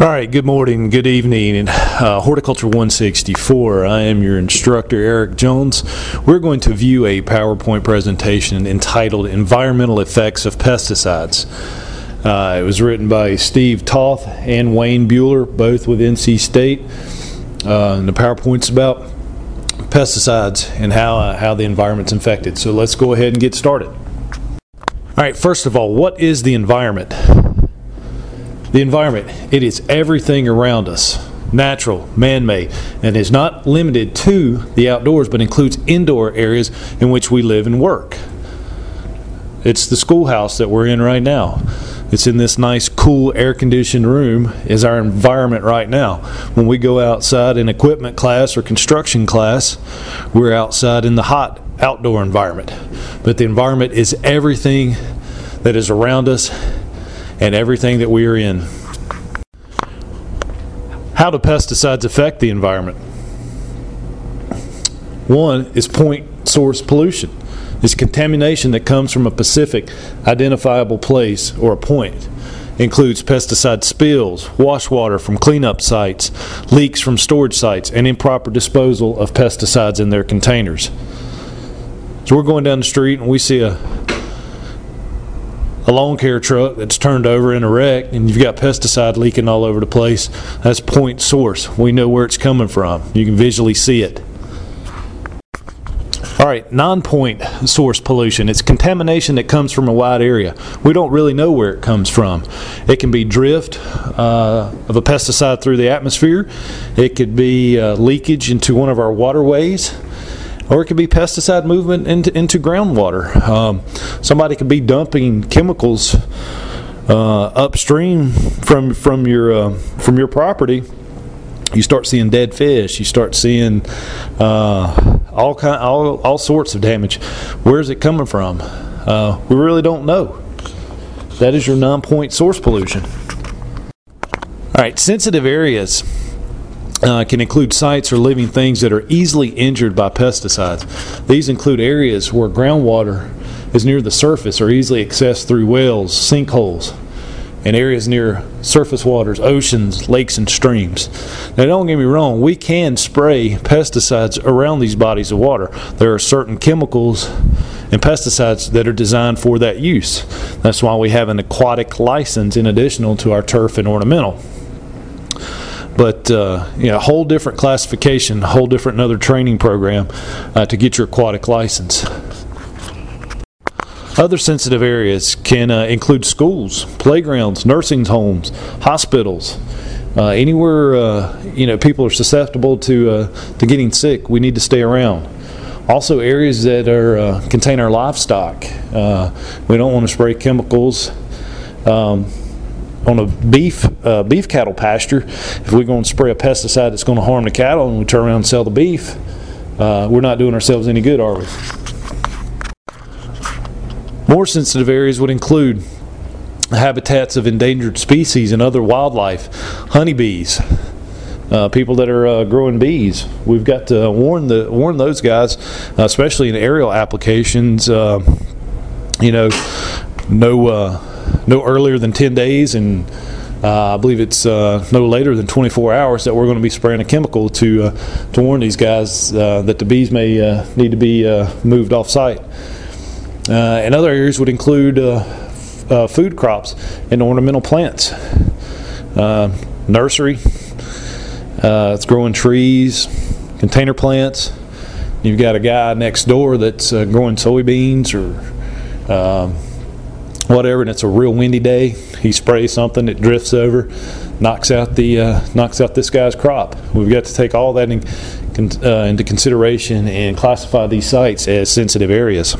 All right, good morning, good evening, uh, Horticulture 164. I am your instructor, Eric Jones. We're going to view a PowerPoint presentation entitled Environmental Effects of Pesticides. Uh, it was written by Steve Toth and Wayne Buhler, both with NC State. Uh, and the PowerPoint's about pesticides and how, uh, how the environment's infected. So let's go ahead and get started. All right, first of all, what is the environment? The environment, it is everything around us, natural, man made, and is not limited to the outdoors, but includes indoor areas in which we live and work. It's the schoolhouse that we're in right now. It's in this nice, cool, air conditioned room, is our environment right now. When we go outside in equipment class or construction class, we're outside in the hot outdoor environment. But the environment is everything that is around us and everything that we are in. How do pesticides affect the environment? One is point source pollution. It's contamination that comes from a specific identifiable place or a point. includes pesticide spills, wash water from cleanup sites, leaks from storage sites, and improper disposal of pesticides in their containers. So we're going down the street and we see a a lawn care truck that's turned over in a wreck and you've got pesticide leaking all over the place, that's point source. We know where it's coming from. You can visually see it. All right, non-point source pollution. It's contamination that comes from a wide area. We don't really know where it comes from. It can be drift uh, of a pesticide through the atmosphere. It could be uh, leakage into one of our waterways or it could be pesticide movement into, into groundwater. Um, somebody could be dumping chemicals uh, upstream from from your uh, from your property. You start seeing dead fish. You start seeing uh, all kind all all sorts of damage. Where is it coming from? Uh, we really don't know. That is your non-point source pollution. All right, sensitive areas uh, can include sites or living things that are easily injured by pesticides. These include areas where groundwater is near the surface or easily accessed through wells, sinkholes, and areas near surface waters, oceans, lakes, and streams. Now, don't get me wrong, we can spray pesticides around these bodies of water. There are certain chemicals and pesticides that are designed for that use. That's why we have an aquatic license in addition to our turf and ornamental but uh, a whole different classification, a whole different another training program uh, to get your aquatic license. Other sensitive areas can uh, include schools, playgrounds, nursing homes, hospitals. Uh, anywhere uh, you know people are susceptible to uh, to getting sick, we need to stay around. Also, areas that are contain our livestock. we don't want to spray chemicals. Um, on a beef uh, beef cattle pasture, if we're going to spray a pesticide that's going to harm the cattle and we turn around and sell the beef, uh, we're not doing ourselves any good, are we? More sensitive areas would include habitats of endangered species and other wildlife, honeybees, uh, people that are uh, growing bees. We've got to warn the warn those guys, uh, especially in aerial applications. Uh, you know, no uh, no earlier than 10 days and uh, I believe it's uh, no later than 24 hours that we're going to be spraying a chemical to uh, to warn these guys uh, that the bees may uh, need to be uh, moved off site. and other areas would include food crops and ornamental plants, nursery. it's growing trees, container plants. You've got a guy next door that's growing soybeans or um, whatever, and it's a real windy day, he sprays something, it drifts over, knocks out the uh, knocks out this guy's crop. We've got to take all that in, uh, into consideration and classify these sites as sensitive areas.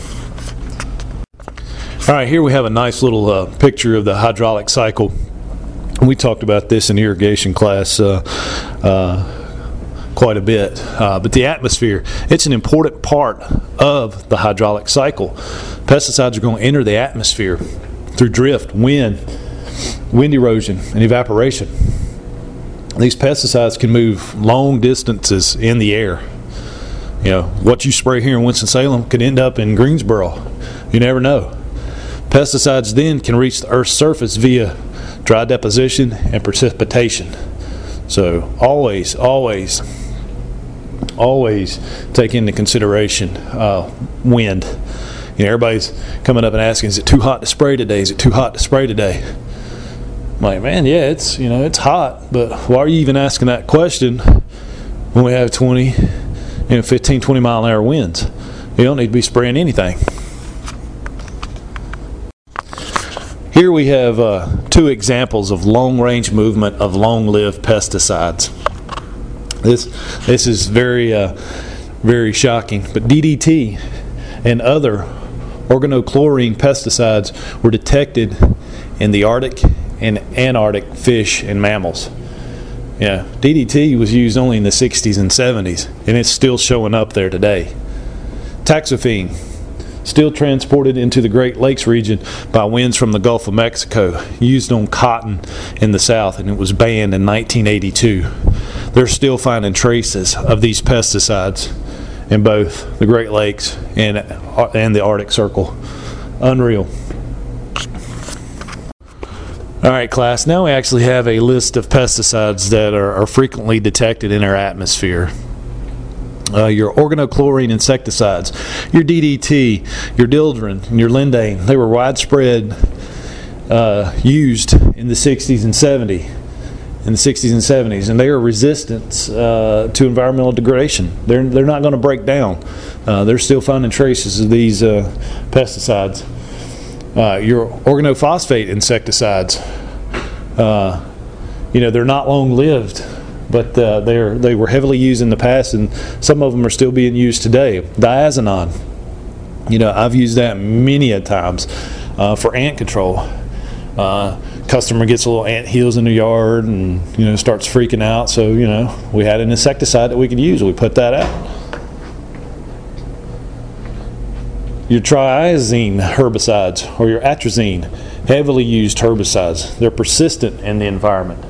All right, here we have a nice little uh, picture of the hydraulic cycle. We talked about this in irrigation class uh, uh, quite a bit. Uh, but the atmosphere, it's an important part of the hydraulic cycle. Pesticides are going to enter the atmosphere through drift, wind, wind erosion, and evaporation. These pesticides can move long distances in the air. You know, what you spray here in Winston-Salem could end up in Greensboro. You never know. Pesticides then can reach the Earth's surface via dry deposition, and precipitation. So always, always, always take into consideration uh, wind. You know, everybody's coming up and asking, "Is it too hot to spray today? Is it too hot to spray today?" I'm like, man, yeah, it's you know it's hot, but why are you even asking that question when we have 20, you know, 15, 20 mile an hour winds? You don't need to be spraying anything. Here we have uh, two examples of long range movement of long lived pesticides. This, this is very, uh, very shocking, but DDT and other organochlorine pesticides were detected in the Arctic and Antarctic fish and mammals. Yeah, DDT was used only in the 60s and 70s, and it's still showing up there today. Toxaphene, still transported into the Great Lakes region by winds from the Gulf of Mexico, used on cotton in the South, and it was banned in 1982. They're still finding traces of these pesticides in both the Great Lakes and, and the Arctic Circle. Unreal. All right, class, now we actually have a list of pesticides that are, are frequently detected in our atmosphere uh, your organochlorine insecticides, your DDT, your Dieldrin, and your Lindane. They were widespread uh, used in the 60s and 70s. In the 60s and 70s, and they are resistant uh, to environmental degradation. They're, they're not going to break down. Uh, they're still finding traces of these uh, pesticides. Uh, your organophosphate insecticides, you know, they're not long lived but uh, they're they were heavily used in the past, and some of them are still being used today. Diazinon, you know, I've used that many a times uh, for ant control. Uh, customer gets a little ant hills in the yard and you know starts freaking out. So you know we had an insecticide that we could use. We put that out. Your triazine herbicides or your atrazine, heavily used herbicides. They're persistent in the environment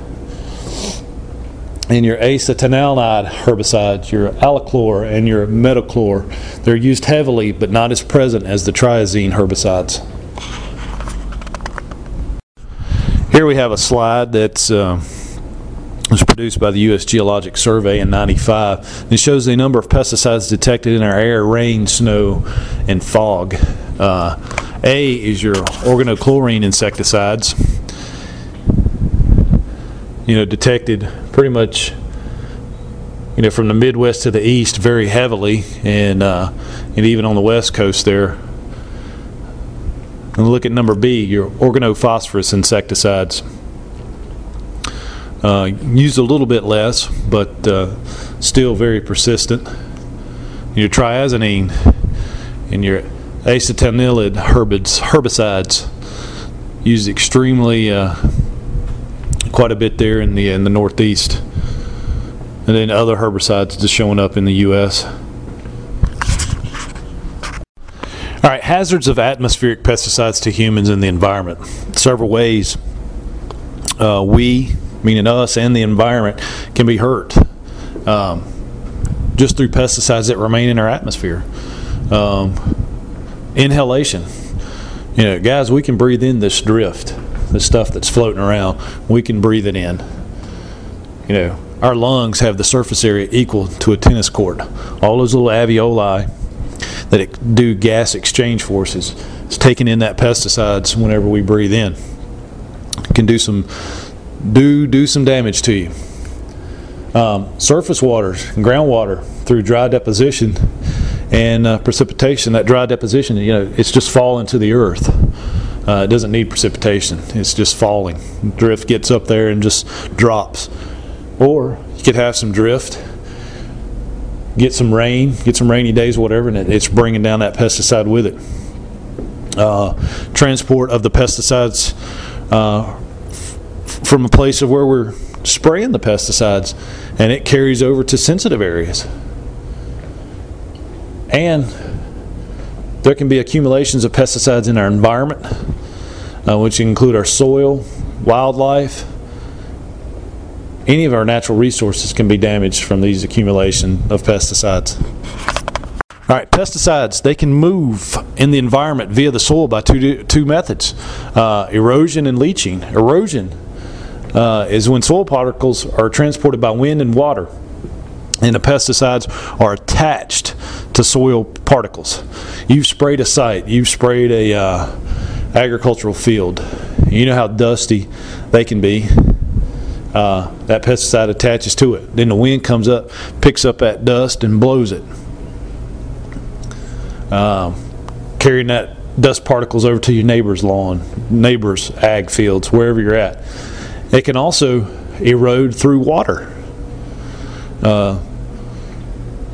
and your acetanilide herbicides, your alachlor and your metachlor, they're used heavily but not as present as the triazine herbicides. Here we have a slide that's uh, was produced by the U.S. Geologic Survey in 95. It shows the number of pesticides detected in our air, rain, snow, and fog. Uh, a is your organochlorine insecticides you know, detected pretty much, you know, from the Midwest to the east very heavily, and uh, and even on the West Coast there. And look at number B, your organophosphorus insecticides. Uh, used a little bit less, but uh, still very persistent. Your triazonine and your acetanilide herbicides used extremely uh, quite a bit there in the in the northeast, and then other herbicides just showing up in the U.S. All right, hazards of atmospheric pesticides to humans and the environment. Several ways uh, we, meaning us and the environment, can be hurt um, just through pesticides that remain in our atmosphere. Um, inhalation. You know, guys, we can breathe in this drift the stuff that's floating around, we can breathe it in. You know, our lungs have the surface area equal to a tennis court. All those little alveoli that do gas exchange forces is taking in that pesticides whenever we breathe in. It can do some do do some damage to you. Um, surface waters and groundwater through dry deposition and uh, precipitation. That dry deposition, you know, it's just falling to the earth. Uh, it doesn't need precipitation. It's just falling. Drift gets up there and just drops. Or you could have some drift, get some rain, get some rainy days, whatever, and it's bringing down that pesticide with it. Uh, transport of the pesticides uh, from a place of where we're spraying the pesticides, and it carries over to sensitive areas. And there can be accumulations of pesticides in our environment, uh, which include our soil, wildlife. Any of our natural resources can be damaged from these accumulation of pesticides. All right, pesticides, they can move in the environment via the soil by two, two methods uh, erosion and leaching. Erosion uh, is when soil particles are transported by wind and water and the pesticides are attached to soil particles. You've sprayed a site, you've sprayed a uh, agricultural field. You know how dusty they can be. Uh, that pesticide attaches to it. Then the wind comes up, picks up that dust, and blows it. Um, carrying that dust particles over to your neighbor's lawn, neighbor's ag fields, wherever you're at. It can also erode through water. Uh,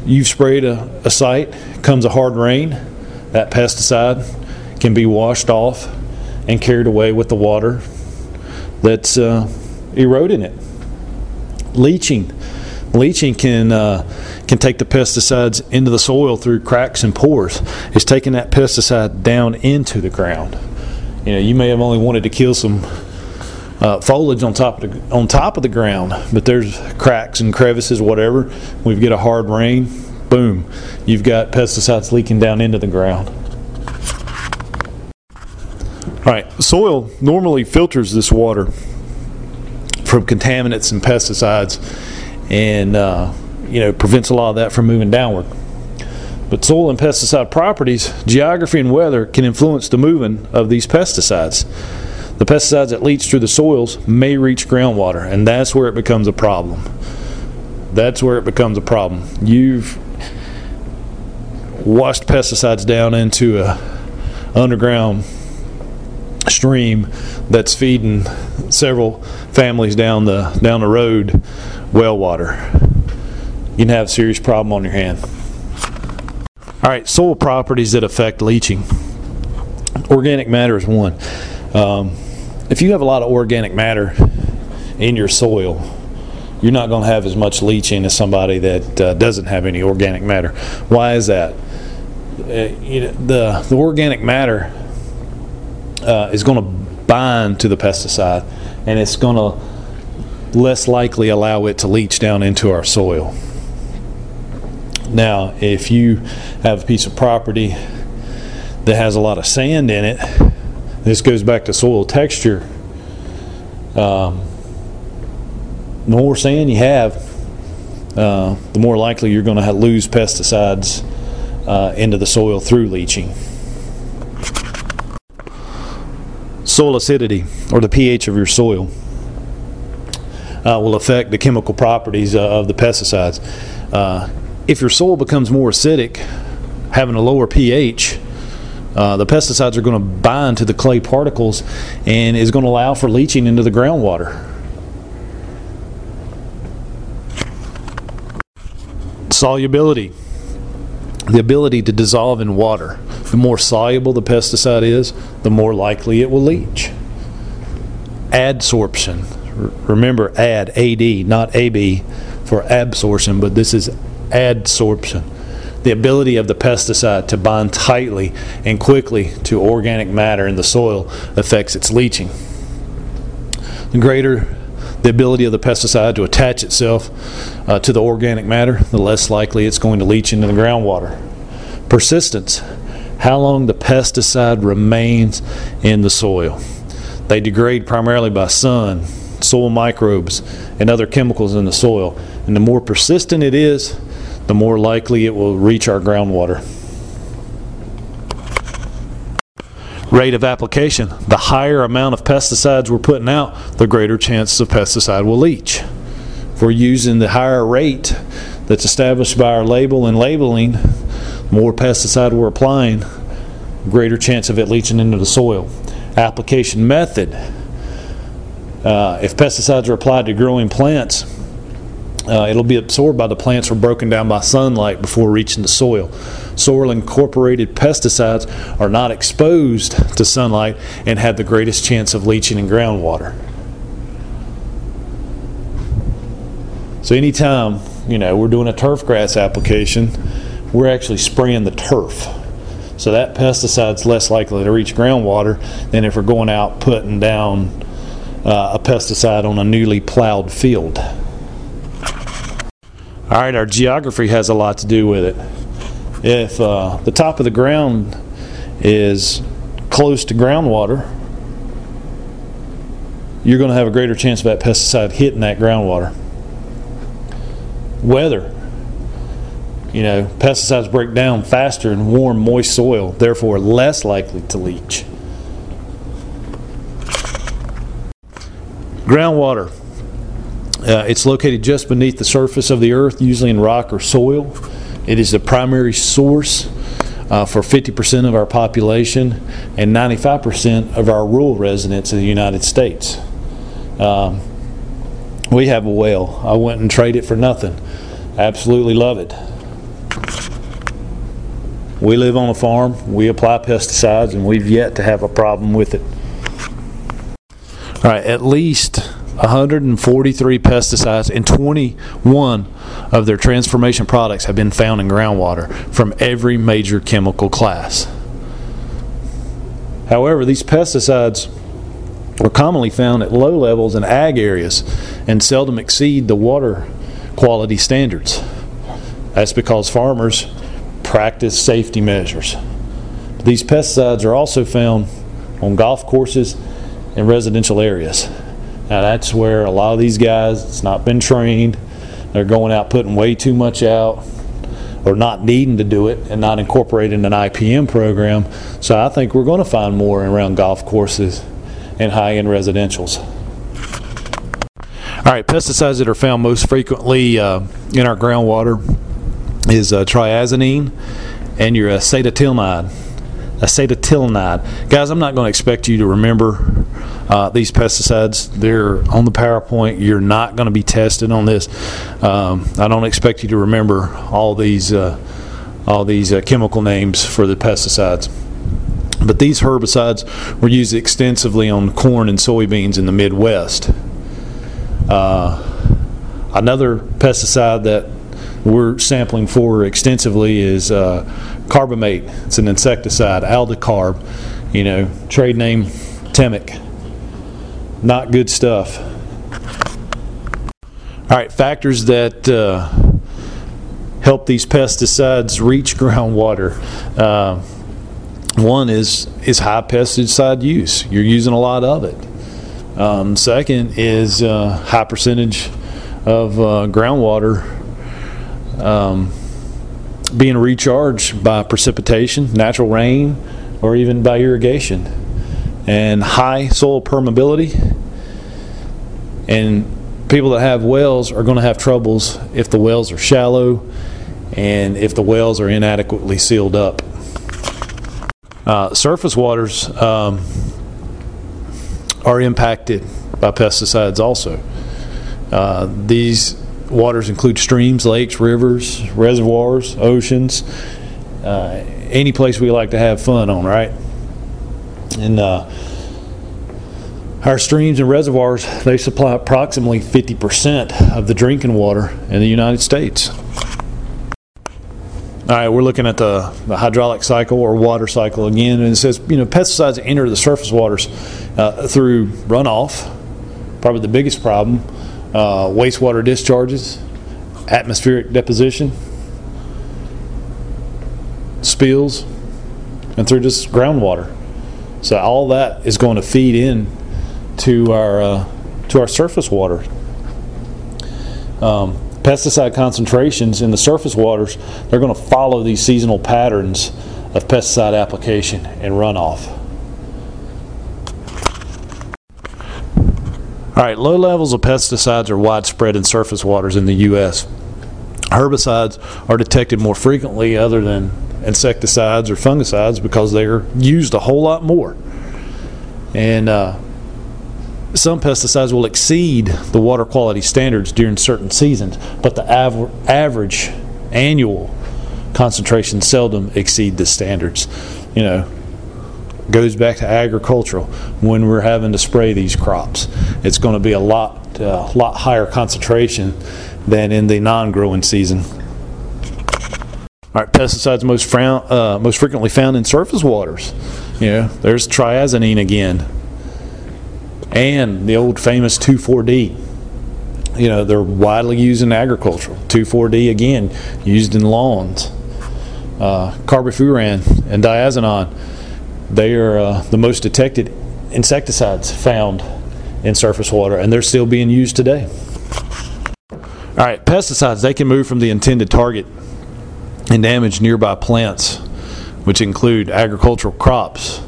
you've sprayed a, a site, comes a hard rain, that pesticide can be washed off and carried away with the water that's uh, eroding it. Leaching. Leaching can uh, can take the pesticides into the soil through cracks and pores. It's taking that pesticide down into the ground. You know, you may have only wanted to kill some uh, foliage on top of the, on top of the ground, but there's cracks and crevices, whatever. We get a hard rain, boom, you've got pesticides leaking down into the ground. All right, soil normally filters this water from contaminants and pesticides, and uh, you know, prevents a lot of that from moving downward. But soil and pesticide properties, geography and weather can influence the moving of these pesticides. The pesticides that leach through the soils may reach groundwater, and that's where it becomes a problem. That's where it becomes a problem. You've washed pesticides down into a underground stream that's feeding several families down the down the road well water you can have a serious problem on your hand. All right, soil properties that affect leaching. Organic matter is one. Um, if you have a lot of organic matter in your soil, you're not going to have as much leaching as somebody that uh, doesn't have any organic matter. Why is that? Uh, you know, the the organic matter uh, is going to bind to the pesticide, and it's going to less likely allow it to leach down into our soil. Now, if you have a piece of property that has a lot of sand in it, this goes back to soil texture. Um, the more sand you have, uh, the more likely you're going to lose pesticides uh, into the soil through leaching. Soil acidity, or the pH of your soil, uh, will affect the chemical properties uh, of the pesticides. Uh, if your soil becomes more acidic, having a lower pH, uh, the pesticides are going to bind to the clay particles and is going to allow for leaching into the groundwater. Solubility, the ability to dissolve in water. The more soluble the pesticide is, the more likely it will leach. Adsorption. Remember, add, AD, not AB for absorption, but this is adsorption, the ability of the pesticide to bond tightly and quickly to organic matter in the soil affects its leaching. The greater the ability of the pesticide to attach itself uh, to the organic matter, the less likely it's going to leach into the groundwater. Persistence, how long the pesticide remains in the soil. They degrade primarily by sun, soil microbes, and other chemicals in the soil. And the more persistent it is, the more likely it will reach our groundwater. Rate of application. The higher amount of pesticides we're putting out, the greater chances of pesticide will leach. If we're using the higher rate that's established by our label and labeling, more pesticide we're applying, greater chance of it leaching into the soil. Application method. Uh, if pesticides are applied to growing plants, uh, it'll be absorbed by the plants or broken down by sunlight before reaching the soil. Soil incorporated pesticides are not exposed to sunlight and have the greatest chance of leaching in groundwater. So anytime, you know, we're doing a turf grass application, we're actually spraying the turf. So that pesticide's less likely to reach groundwater than if we're going out putting down uh, a pesticide on a newly plowed field. All right, our geography has a lot to do with it. If uh, the top of the ground is close to groundwater, you're going to have a greater chance of that pesticide hitting that groundwater. Weather. You know, pesticides break down faster in warm, moist soil, therefore less likely to leach. Groundwater. Uh, it's located just beneath the surface of the earth, usually in rock or soil. It is the primary source uh, for 50% of our population and 95% of our rural residents in the United States. Um, we have a well. I wouldn't trade it for nothing. Absolutely love it. We live on a farm, we apply pesticides, and we've yet to have a problem with it. All right, at least 143 pesticides and 21 of their transformation products have been found in groundwater from every major chemical class. However, these pesticides are commonly found at low levels in ag areas and seldom exceed the water quality standards. That's because farmers practice safety measures. These pesticides are also found on golf courses and residential areas. Now that's where a lot of these guys, it's not been trained, they're going out putting way too much out or not needing to do it and not incorporating an IPM program. So I think we're going to find more around golf courses and high-end residentials. All right, pesticides that are found most frequently uh, in our groundwater is uh, triazonine and your acetylnide. Acetylnide. Guys, I'm not going to expect you to remember uh, these pesticides. They're on the PowerPoint. You're not going to be tested on this. Um, I don't expect you to remember all these uh, all these uh, chemical names for the pesticides. But these herbicides were used extensively on corn and soybeans in the Midwest. Uh, another pesticide that we're sampling for extensively is uh, carbamate. It's an insecticide, aldicarb, you know, trade name Temik. Not good stuff. All right, factors that uh, help these pesticides reach groundwater. Uh, one is is high pesticide use. You're using a lot of it. Um, second is uh, high percentage of uh, groundwater um, being recharged by precipitation, natural rain, or even by irrigation. And high soil permeability. And people that have wells are going to have troubles if the wells are shallow and if the wells are inadequately sealed up. Uh, surface waters um, are impacted by pesticides also. Uh, these waters include streams, lakes, rivers, reservoirs, oceans, uh, any place we like to have fun on, right? And uh, our streams and reservoirs, they supply approximately 50% of the drinking water in the United States. All right, we're looking at the, the, hydraulic cycle or water cycle again, and it says, you know, pesticides enter the surface waters uh, through runoff, probably the biggest problem, uh, wastewater discharges, atmospheric deposition, spills, and through just groundwater. So all that is going to feed in to our uh, to our surface water. Um, pesticide concentrations in the surface waters, they're going to follow these seasonal patterns of pesticide application and runoff. All right, low levels of pesticides are widespread in surface waters in the U.S. Herbicides are detected more frequently other than insecticides or fungicides because they're used a whole lot more. And uh, some pesticides will exceed the water quality standards during certain seasons, but the av average annual concentration seldom exceed the standards. You know, goes back to agricultural. When we're having to spray these crops, it's going to be a lot, uh, lot higher concentration than in the non-growing season. All right, pesticides most, frown, uh, most frequently found in surface waters. Know, there's triazonine again and the old famous 2,4-D. You know, they're widely used in agriculture. 2,4-D, again, used in lawns. Uh, carbofuran and diazinon, they are uh, the most detected insecticides found in surface water, and they're still being used today. All right, pesticides, they can move from the intended target and damage nearby plants, which include agricultural crops,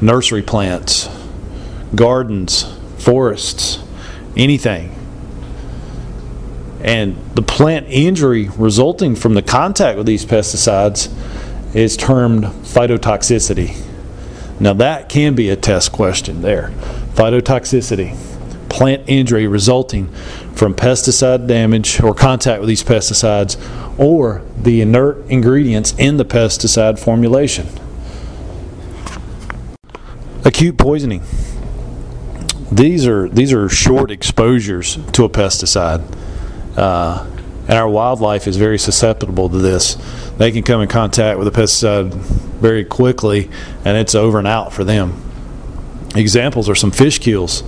nursery plants, gardens, forests, anything. And the plant injury resulting from the contact with these pesticides is termed phytotoxicity. Now, that can be a test question there. Phytotoxicity, plant injury resulting from pesticide damage or contact with these pesticides or the inert ingredients in the pesticide formulation. Acute poisoning. These are these are short exposures to a pesticide, uh, and our wildlife is very susceptible to this. They can come in contact with a pesticide very quickly, and it's over and out for them. Examples are some fish kills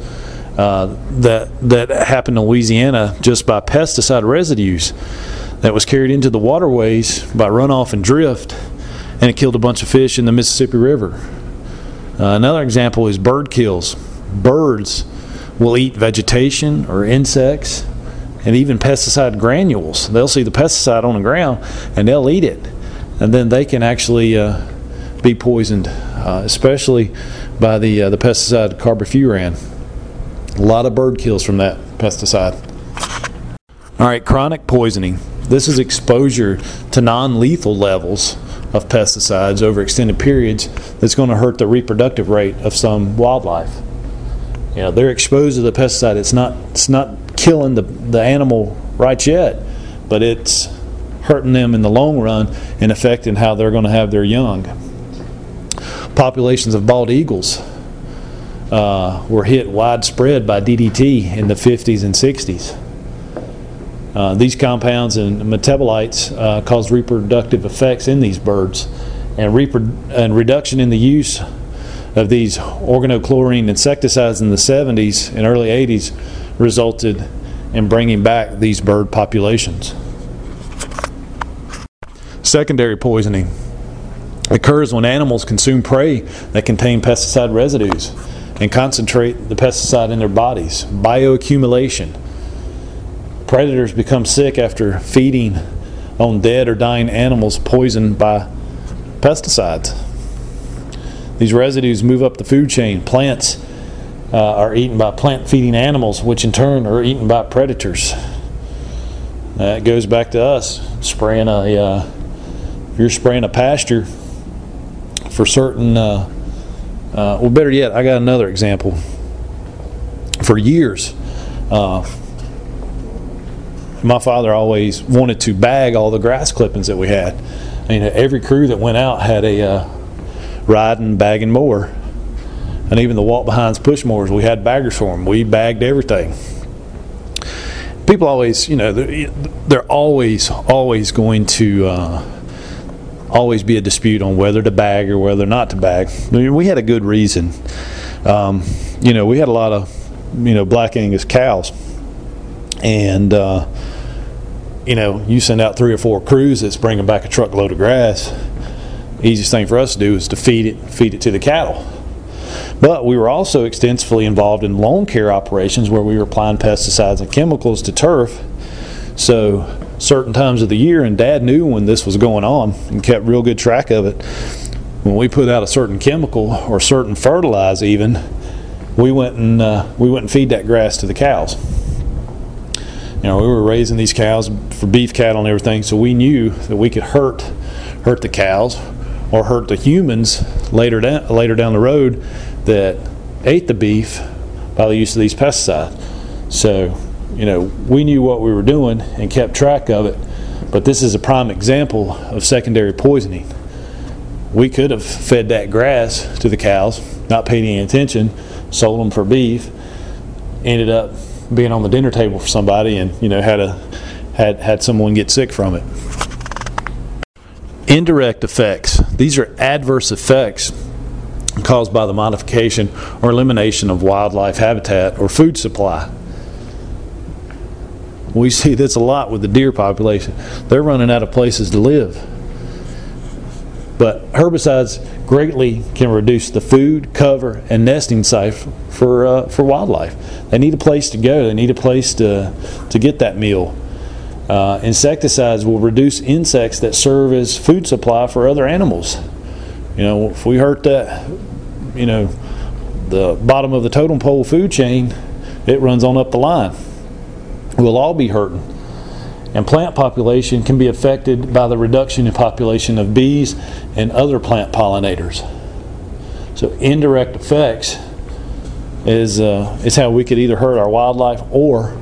uh, that that happened in Louisiana just by pesticide residues that was carried into the waterways by runoff and drift, and it killed a bunch of fish in the Mississippi River. Uh, another example is bird kills. Birds will eat vegetation or insects and even pesticide granules. They'll see the pesticide on the ground and they'll eat it. And then they can actually uh, be poisoned, uh, especially by the, uh, the pesticide carbofuran. A lot of bird kills from that pesticide. All right, chronic poisoning. This is exposure to non lethal levels of pesticides over extended periods that's going to hurt the reproductive rate of some wildlife. You know, they're exposed to the pesticide. It's not it's not killing the, the animal right yet, but it's hurting them in the long run and affecting how they're going to have their young. Populations of bald eagles uh, were hit widespread by DDT in the 50s and 60s. Uh, these compounds and metabolites uh, cause reproductive effects in these birds, and, repro- and reduction in the use of these organochlorine insecticides in the 70s and early 80s resulted in bringing back these bird populations. Secondary poisoning occurs when animals consume prey that contain pesticide residues and concentrate the pesticide in their bodies. Bioaccumulation Predators become sick after feeding on dead or dying animals poisoned by pesticides. These residues move up the food chain. Plants uh, are eaten by plant feeding animals, which in turn are eaten by predators. That goes back to us spraying a. Uh, if you're spraying a pasture for certain. Uh, uh well, better yet, I got another example. For years, uh, my father always wanted to bag all the grass clippings that we had. You know, every crew that went out had a uh, riding, bagging mower. And even the walk behinds push mowers, we had baggers for them. We bagged everything. People always, you know, they're, they're always, always going to uh, always be a dispute on whether to bag or whether not to bag. I mean, we had a good reason. Um, you know, we had a lot of, you know, black Angus cows. And, uh, you know, you send out three or four crews that's bringing back a truckload of grass. Easiest thing for us to do is to feed it, feed it to the cattle. But we were also extensively involved in lawn care operations where we were applying pesticides and chemicals to turf. So certain times of the year, and Dad knew when this was going on and kept real good track of it. When we put out a certain chemical or certain fertilizer, even we went and uh, we went and feed that grass to the cows. You know, we were raising these cows for beef cattle and everything, so we knew that we could hurt hurt the cows or hurt the humans later down later down the road that ate the beef by the use of these pesticides. So, you know, we knew what we were doing and kept track of it. But this is a prime example of secondary poisoning. We could have fed that grass to the cows, not paid any attention, sold them for beef, ended up being on the dinner table for somebody and you know had a had had someone get sick from it indirect effects these are adverse effects caused by the modification or elimination of wildlife habitat or food supply we see this a lot with the deer population they're running out of places to live But herbicides greatly can reduce the food, cover, and nesting site for uh, for wildlife. They need a place to go. They need a place to to get that meal. Uh, insecticides will reduce insects that serve as food supply for other animals. You know, if we hurt that, you know, the bottom of the totem pole food chain, it runs on up the line. We'll all be hurting. And plant population can be affected by the reduction in population of bees and other plant pollinators. So indirect effects is, uh, is how we could either hurt our wildlife or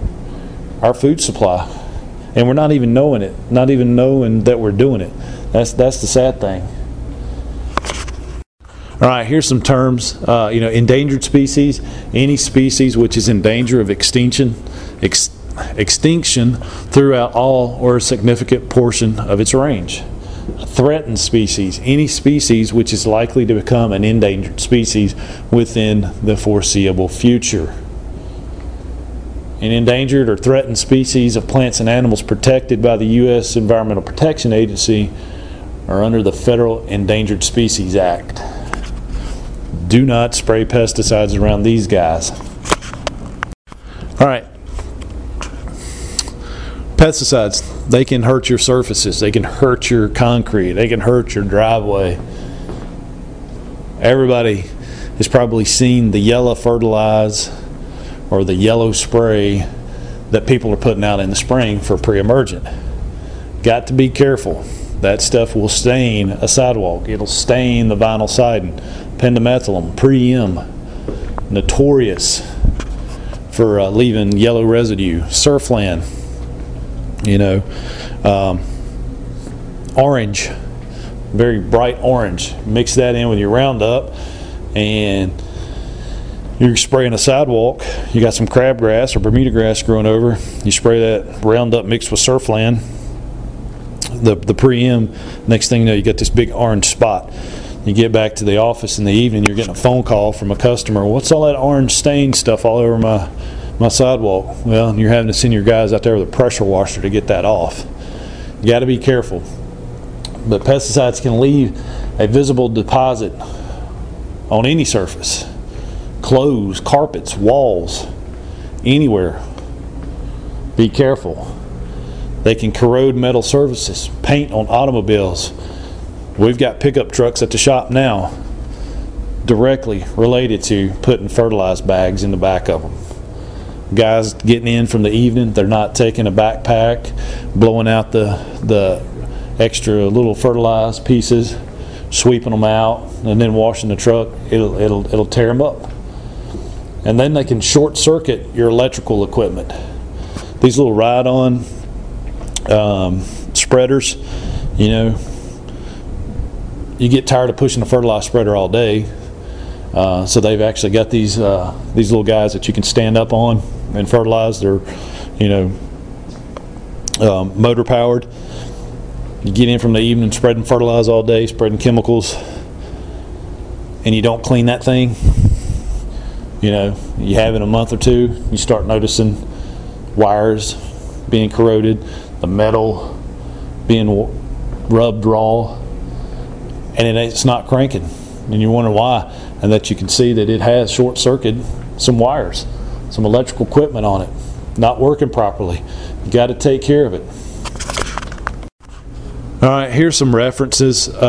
our food supply. And we're not even knowing it, not even knowing that we're doing it. That's, that's the sad thing. All right, here's some terms. Uh, you know, endangered species, any species which is in danger of extinction, ex extinction throughout all or a significant portion of its range. Threatened species, any species which is likely to become an endangered species within the foreseeable future. An endangered or threatened species of plants and animals protected by the U.S. Environmental Protection Agency are under the Federal Endangered Species Act do not spray pesticides around these guys. All right. Pesticides, they can hurt your surfaces. They can hurt your concrete. They can hurt your driveway. Everybody has probably seen the yellow fertilize or the yellow spray that people are putting out in the spring for pre-emergent. Got to be careful. That stuff will stain a sidewalk. It'll stain the vinyl siding pendimethalin, pre-M, notorious for uh, leaving yellow residue. Surflan, you know, um, orange, very bright orange. Mix that in with your Roundup, and you're spraying a sidewalk. You got some crabgrass or Bermuda grass growing over. You spray that Roundup mixed with Surflan. The the pre-M. Next thing you know, you got this big orange spot you get back to the office in the evening, you're getting a phone call from a customer. What's all that orange stain stuff all over my my sidewalk? Well, you're having to send your guys out there with a pressure washer to get that off. You got to be careful. But pesticides can leave a visible deposit on any surface clothes, carpets, walls, anywhere. Be careful. They can corrode metal surfaces, paint on automobiles, We've got pickup trucks at the shop now directly related to putting fertilized bags in the back of them. Guys getting in from the evening, they're not taking a backpack, blowing out the the extra little fertilized pieces, sweeping them out, and then washing the truck. It'll it'll it'll tear them up, and then they can short circuit your electrical equipment. These little ride-on um, spreaders, you know, you get tired of pushing a fertilizer spreader all day. Uh, so they've actually got these uh, these little guys that you can stand up on and fertilize. They're, you know, um, motor powered. You get in from the evening spreading fertilizer all day, spreading chemicals, and you don't clean that thing. You know, you have in a month or two, you start noticing wires being corroded, the metal being rubbed raw and it, it's not cranking. And you wonder why, and that you can see that it has short circuited some wires, some electrical equipment on it, not working properly. You got to take care of it. All right, here's some references.